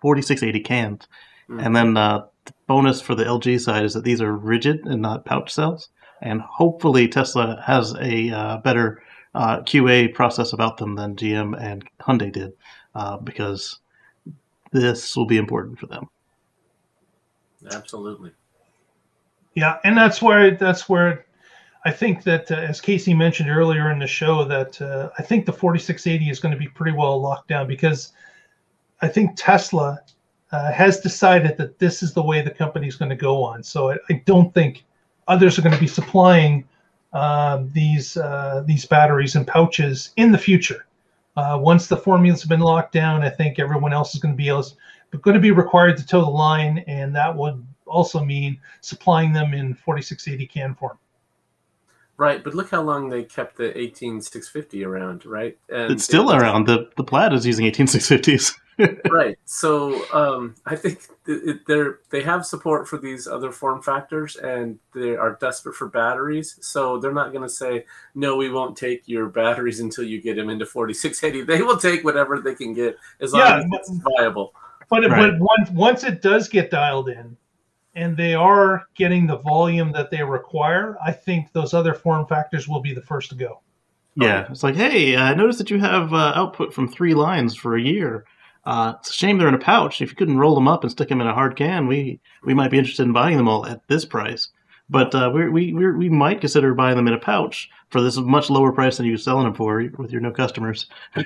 4680 cans. Mm-hmm. And then uh, the bonus for the LG side is that these are rigid and not pouch cells. And hopefully Tesla has a uh, better uh, QA process about them than GM and Hyundai did, uh, because this will be important for them. Absolutely. Yeah, and that's where that's where I think that, uh, as Casey mentioned earlier in the show, that uh, I think the 4680 is going to be pretty well locked down because I think Tesla uh, has decided that this is the way the company is going to go on. So I, I, don't think others are going to be supplying uh, these uh, these batteries and pouches in the future. Uh, once the formulas have been locked down, I think everyone else is going to be able, going to be required to toe the line, and that would also mean supplying them in 4680 can form. Right, but look how long they kept the 18650 around, right? And it's still it, around. The the Plaid is using 18650s. Right. So um, I think they they have support for these other form factors, and they are desperate for batteries. So they're not going to say no. We won't take your batteries until you get them into 4680. They will take whatever they can get as long yeah, as it's viable. But right. but once once it does get dialed in, and they are getting the volume that they require, I think those other form factors will be the first to go. Yeah, it's like, hey, I noticed that you have uh, output from three lines for a year. Uh, it's a shame they're in a pouch. If you couldn't roll them up and stick them in a hard can, we we might be interested in buying them all at this price. But uh, we we we might consider buying them in a pouch for this much lower price than you're selling them for with your no customers.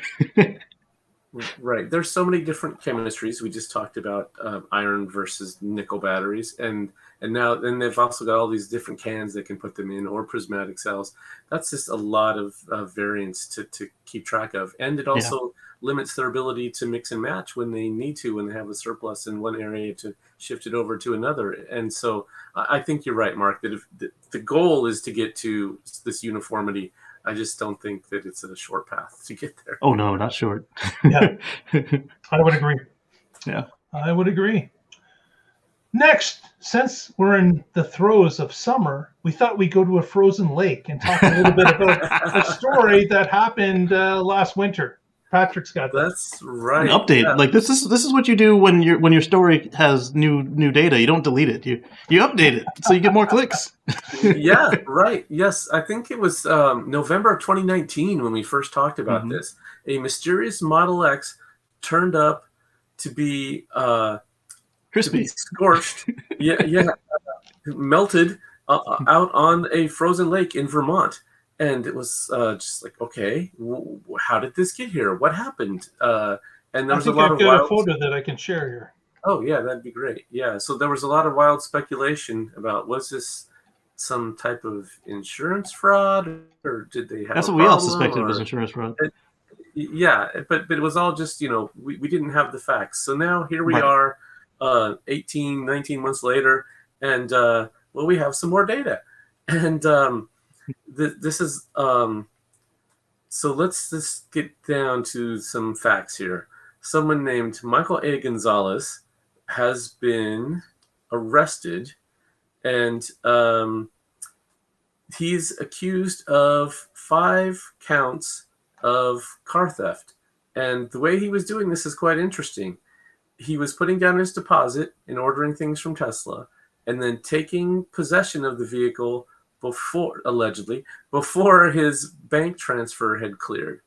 Right. There's so many different chemistries. We just talked about uh, iron versus nickel batteries, and and now then they've also got all these different cans they can put them in or prismatic cells. That's just a lot of uh, variants to to keep track of, and it also yeah. Limits their ability to mix and match when they need to when they have a surplus in one area to shift it over to another. And so I think you're right, Mark. That if the, the goal is to get to this uniformity I just don't think that it's a short path to get there. Oh no, not short. yeah, I would agree. Yeah, I would agree. Next, since we're in the throes of summer, we thought we'd go to a frozen lake and talk a little bit about a story that happened uh, last winter. Patrick's got that. That's right. An update. Yeah. Like this is this is what you do when your when your story has new new data. You don't delete it. You you update it so you get more clicks. yeah, right. Yes, I think it was um, November of 2019 when we first talked about mm-hmm. this. A mysterious Model X turned up to be uh, crispy, to be scorched. yeah, yeah, melted uh, out on a frozen lake in Vermont and it was uh, just like, okay, w- how did this get here? What happened? Uh, and there was a lot I've of wild... a photo that I can share here. Oh yeah, that'd be great. Yeah, so there was a lot of wild speculation about was this some type of insurance fraud, or did they have? That's what we all suspected or... was insurance fraud. It, yeah, but but it was all just you know we, we didn't have the facts. So now here we right. are, uh, 18, 19 months later, and uh, well we have some more data, and um, th- this is um, so let's just get down to some facts here. Someone named Michael A. Gonzalez has been arrested, and um, he's accused of five counts of car theft. And the way he was doing this is quite interesting. He was putting down his deposit and ordering things from Tesla, and then taking possession of the vehicle before allegedly before his bank transfer had cleared.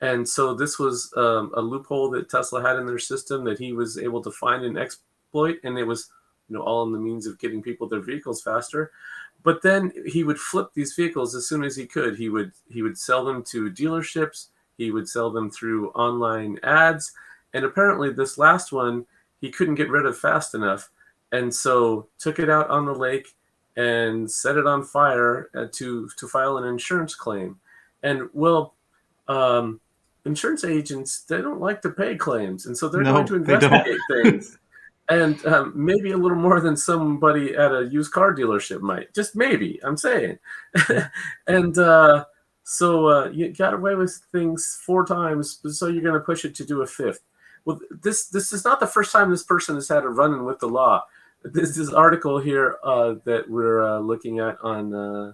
And so this was um, a loophole that tesla had in their system that he was able to find and exploit and it was you know all in the means of getting people their vehicles faster. But then he would flip these vehicles as soon as he could. He would he would sell them to dealerships. He would sell them through online ads. And apparently this last one he couldn't get rid of fast enough. And so took it out on the lake and set it on fire uh, to to file an insurance claim. And well, um, insurance agents they don't like to pay claims, and so they're no, going to investigate things. and um, maybe a little more than somebody at a used car dealership might. Just maybe, I'm saying. and uh, so uh, you got away with things four times, so you're going to push it to do a fifth. Well, this this is not the first time this person has had a run-in with the law. This this article here uh, that we're uh, looking at on uh,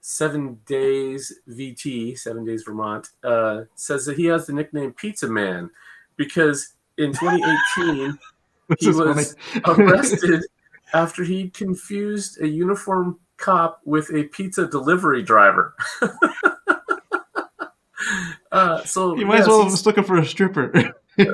Seven Days VT, Seven Days Vermont, uh, says that he has the nickname Pizza Man because in 2018 he was arrested after he confused a uniformed cop with a pizza delivery driver. uh, so you might yes, as well have looking for a stripper.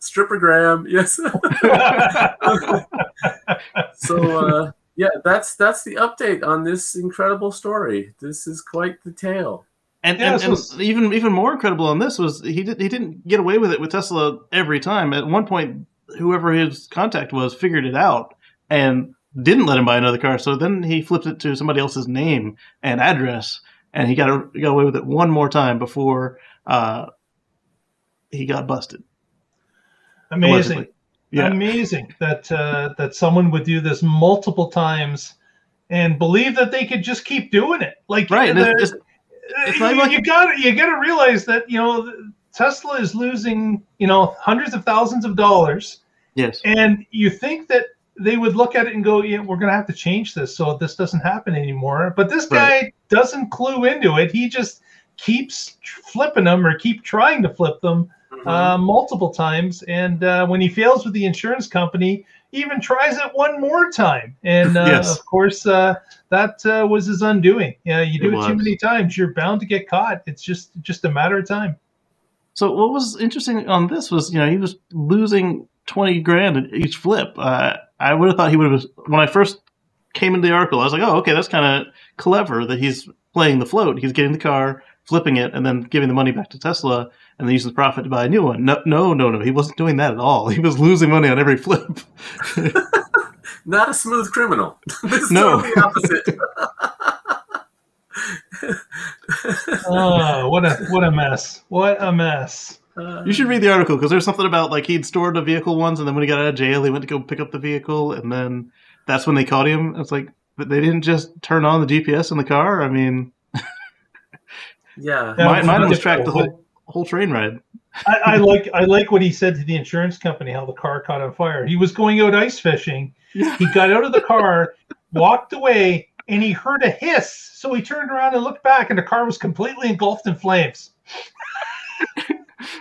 Strippergram, yes. so uh, yeah, that's that's the update on this incredible story. This is quite the tale. And, yeah, and, and even even more incredible on this was he did, he didn't get away with it with Tesla every time. At one point, whoever his contact was figured it out and didn't let him buy another car. So then he flipped it to somebody else's name and address, and he got got away with it one more time before uh, he got busted. Amazing, Allegedly. yeah. amazing that uh, that someone would do this multiple times and believe that they could just keep doing it. Like right, it's, it's, you, like you got you got to realize that you know Tesla is losing you know hundreds of thousands of dollars. Yes. And you think that they would look at it and go, "Yeah, we're going to have to change this so this doesn't happen anymore." But this guy right. doesn't clue into it. He just keeps flipping them or keep trying to flip them mm-hmm. uh, multiple times. And uh, when he fails with the insurance company, even tries it one more time. And uh, yes. of course, uh, that uh, was his undoing. Yeah, you do it, it too many times, you're bound to get caught. It's just just a matter of time. So what was interesting on this was, you know, he was losing twenty grand at each flip. Uh, I would have thought he would have. When I first came into the article, I was like, oh, okay, that's kind of clever that he's playing the float. He's getting the car, flipping it, and then giving the money back to Tesla and then using the profit to buy a new one. No, no, no, no. He wasn't doing that at all. He was losing money on every flip. Not a smooth criminal. this is no. the opposite. oh, what a what a mess! What a mess! You should read the article because there's something about like he'd stored a vehicle once, and then when he got out of jail, he went to go pick up the vehicle, and then that's when they caught him. It's like, but they didn't just turn on the GPS in the car. I mean, yeah, mine, mine was tracked the whole whole train ride. I, I, like I like what he said to the insurance company how the car caught on fire. He was going out ice fishing. He got out of the car, walked away, and he heard a hiss. So he turned around and looked back, and the car was completely engulfed in flames.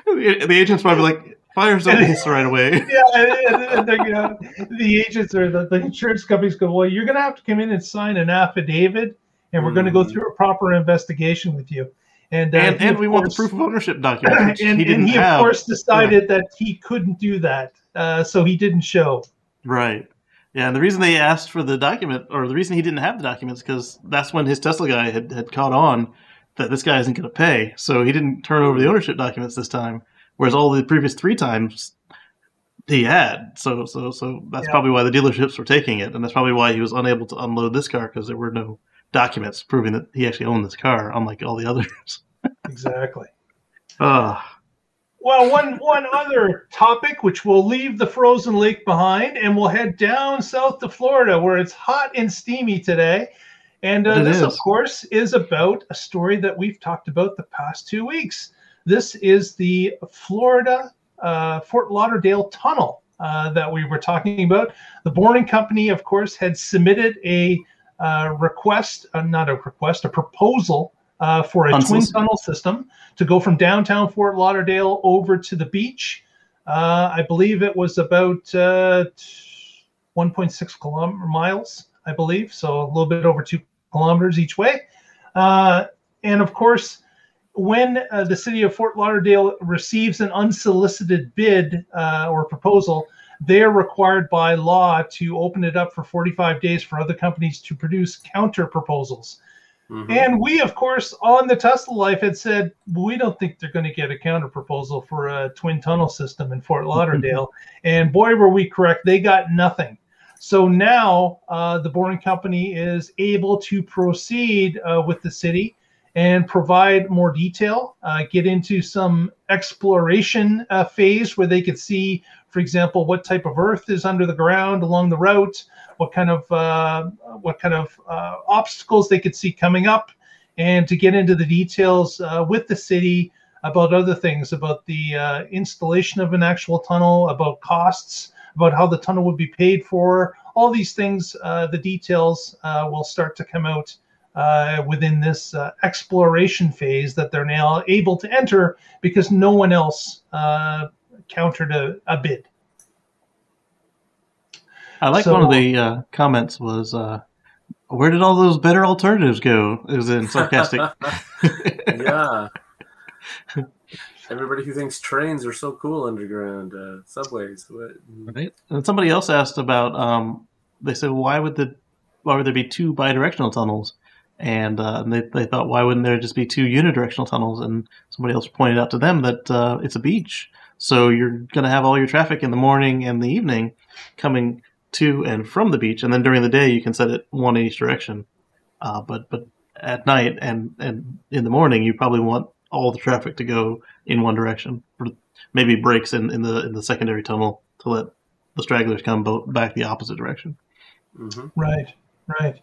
the, the agent's probably like, "Fires don't hiss right away." Yeah, and, and, and you know, the agents or the, the insurance companies go, "Well, you're going to have to come in and sign an affidavit, and we're mm. going to go through a proper investigation with you." And uh, and, and we course, want the proof of ownership document. And he, and he of course decided yeah. that he couldn't do that, uh, so he didn't show. Right. Yeah, and the reason they asked for the document, or the reason he didn't have the documents, because that's when his Tesla guy had, had caught on that this guy isn't going to pay, so he didn't turn over the ownership documents this time. Whereas all the previous three times he had, so so so that's yeah. probably why the dealerships were taking it, and that's probably why he was unable to unload this car because there were no documents proving that he actually owned this car, unlike all the others. exactly. Uh, well, one one other topic, which will leave the frozen lake behind, and we'll head down south to Florida, where it's hot and steamy today. And uh, this, is. of course, is about a story that we've talked about the past two weeks. This is the Florida uh, Fort Lauderdale Tunnel uh, that we were talking about. The Boring Company, of course, had submitted a uh, request, uh, not a request, a proposal uh, for a twin tunnel system to go from downtown Fort Lauderdale over to the beach. Uh, I believe it was about uh, 1.6 kilometer miles, I believe, so a little bit over two kilometers each way. Uh, and of course, when the city of Fort Lauderdale receives an unsolicited bid or proposal, they're required by law to open it up for 45 days for other companies to produce counter proposals. Mm-hmm. And we, of course, on the Tesla Life had said we don't think they're going to get a counter proposal for a twin tunnel system in Fort Lauderdale. and boy, were we correct! They got nothing. So now uh, the Boring Company is able to proceed uh, with the city and provide more detail, uh, get into some exploration uh, phase where they could see, for example, what type of earth is under the ground along the route, what kind of uh, what kind of uh, obstacles they could see coming up, and to get into the details uh, with the city about other things, about the uh, installation of an actual tunnel, about costs, about how the tunnel would be paid for. All these things, the details will start to come out uh, within this uh, exploration phase that they're now able to enter because no one else uh, countered a, a, bid. I like so, one of the uh, comments was, uh, "Where did all those better alternatives go?" It was in sarcastic. yeah. Everybody who thinks trains are so cool underground, uh, subways. What? Right. And somebody else asked about. Um, they said, "Why would the why would there be two bidirectional tunnels?" and, uh, and they, they thought, why wouldn't there just be two unidirectional tunnels? And somebody else pointed out to them that uh, it's a beach, so you're going to have all your traffic in the morning and the evening coming to and from the beach, and then during the day you can set it one in each direction. Uh, but but at night and and in the morning, you probably want all the traffic to go in one direction. for Maybe breaks in, in the in the secondary tunnel to let the stragglers come back the opposite direction. Mm-hmm. Right, right.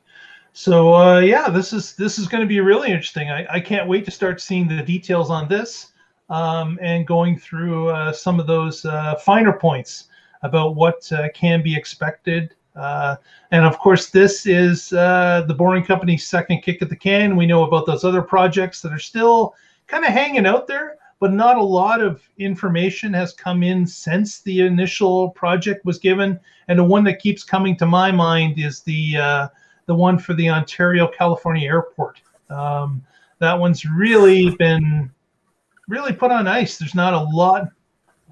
So uh, yeah, this is this is going to be really interesting. I, I can't wait to start seeing the details on this um, and going through uh, some of those uh, finer points about what uh, can be expected. Uh, and of course, this is uh, the Boring Company's second kick at the can. We know about those other projects that are still kind of hanging out there, but not a lot of information has come in since the initial project was given. And the one that keeps coming to my mind is the the one for the Ontario California Airport. Um, that one's really been really put on ice. There's not a lot,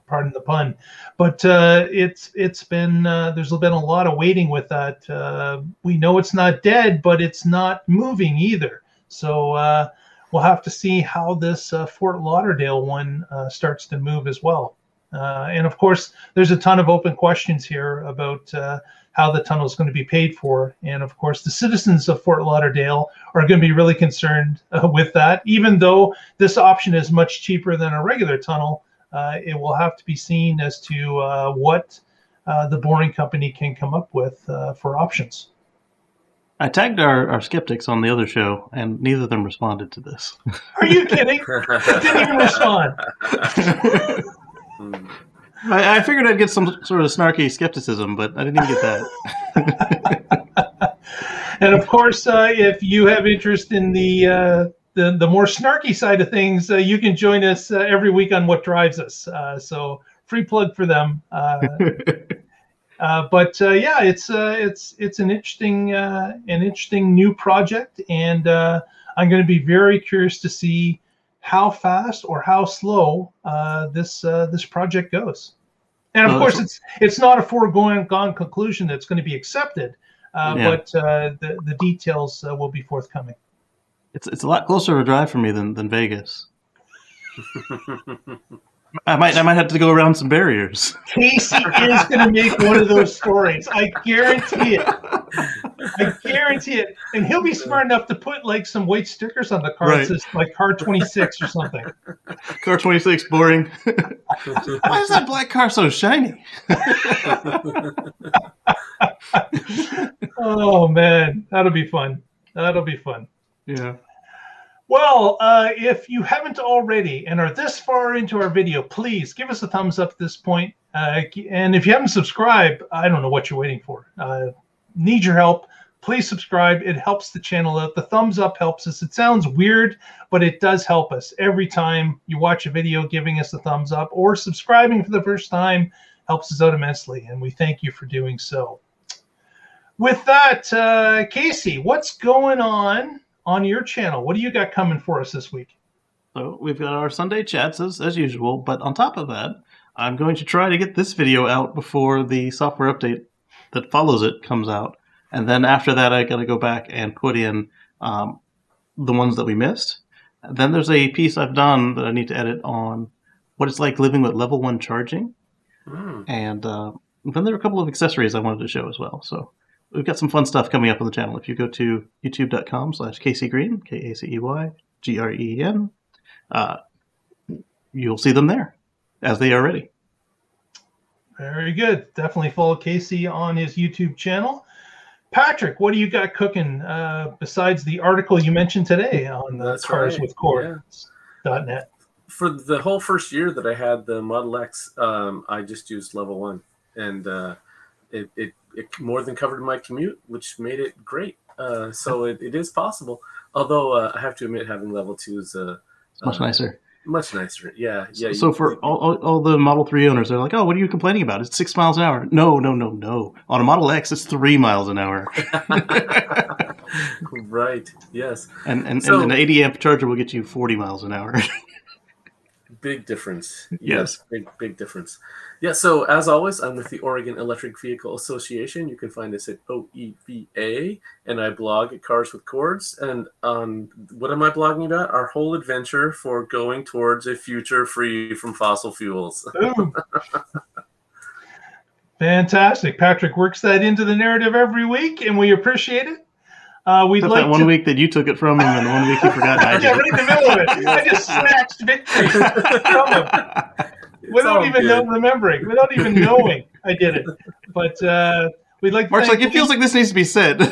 pardon the pun, but uh, it's it's been uh, there's been a lot of waiting with that. Uh, we know it's not dead, but it's not moving either. So uh, we'll have to see how this uh, Fort Lauderdale one uh, starts to move as well. and of course, there's a ton of open questions here about how the tunnel is going to be paid for. And of course, the citizens of Fort Lauderdale are going to be really concerned uh, with that. Even though this option is much cheaper than a regular tunnel, uh, it will have to be seen as to uh, what uh, the boring company can come up with uh, for options. I tagged our, our skeptics on the other show, and neither of them responded to this. Are you kidding? didn't even respond. I, I, figured I'd get some sort of snarky skepticism, but I didn't even get that. and of course, uh, if you have interest in the uh, the, the more snarky side of things, uh, you can join us uh, every week on What Drives Us. Uh, so free plug for them. Uh, but yeah, it's it's it's an interesting an interesting new project, and I'm going to be very curious to see how fast or how slow uh, this uh, this project goes. And of course, it's it's not a foregone conclusion that's going to be accepted, uh, yeah. but uh, the the details uh, will be forthcoming. It's it's a lot closer a drive for me than than Vegas. I might I might have to go around some barriers. Casey is going to make one of those stories. I guarantee it. I guarantee it. And he'll be smart enough to put like some white stickers on the car right. that says like car 26 or something. Car 26 boring. Why is that black car so shiny? oh man, that'll be fun. That'll be fun. Yeah. Well, uh, if you haven't already and are this far into our video, please give us a thumbs up at this point. Uh, and if you haven't subscribed, I don't know what you're waiting for. Uh, need your help. Please subscribe. It helps the channel out. The thumbs up helps us. It sounds weird, but it does help us. Every time you watch a video, giving us a thumbs up or subscribing for the first time helps us out immensely. And we thank you for doing so. With that, uh, Casey, what's going on on your channel. What do you got coming for us this week? So we've got our Sunday chats as, as usual, but on top of that, I'm going to try to get this video out before the software update that follows it comes out. And then after that, I got to go back and put in um, the ones that we missed. Then there's a piece I've done that I need to edit on what it's like living with level one charging. Mm. And uh, then there are a couple of accessories I wanted to show as well. So we've got some fun stuff coming up on the channel. If you go to youtube.com slash Casey Green, K A C E Y G R E E N. Uh, you'll see them there as they are ready. Very good. Definitely follow Casey on his YouTube channel. Patrick, what do you got cooking uh, besides the article you mentioned today on the That's Cars right, with Cords.net? For the whole first year that I had the Model X, um, I just used level one, and uh, it, it it more than covered my commute, which made it great. Uh, so it, it is possible. Although uh, I have to admit, having level two is uh, It's much uh, nicer. Much nicer. Yeah, yeah. so you- for all, all, all the Model 3 owners, they're like, oh, what are you complaining about? It's six miles an hour. No, no, no, no. On a Model X, it's three miles an hour. right. Yes. And, and, So- and an 80 amp charger will get you 40 miles an hour. Big difference. Yes. Big, big difference. Yeah. So, as always, I'm with the Oregon Electric Vehicle Association. You can find us at OEVA, and I blog at Cars with Cords. And um, what am I blogging about? Our whole adventure for going towards a future free from fossil fuels. Boom. Fantastic. Patrick works that into the narrative every week, and we appreciate it. Uh, we'd Except like that one to. week that you took it from him and one week you forgot I yeah, right in the middle of it. I just snatched victory from him without even know, remembering, without even knowing I did it. But uh, we'd like to Mark's thank like, it feels like this needs to be said.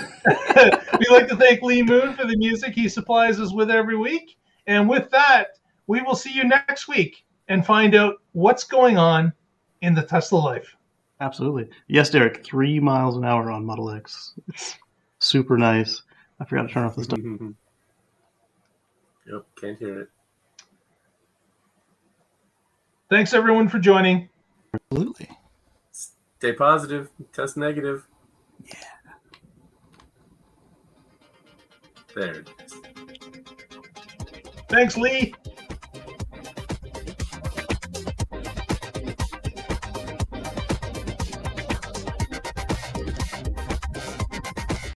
We'd like to thank Lee Moon for the music he supplies us with every week. And with that, we will see you next week and find out what's going on in the Tesla life. Absolutely. Yes, Derek, three miles an hour on Model X. It's super nice. I forgot to turn off the stuff. yep. Can't hear it. Thanks everyone for joining. Absolutely. Stay positive. Test negative. Yeah. There it is. Thanks, Lee.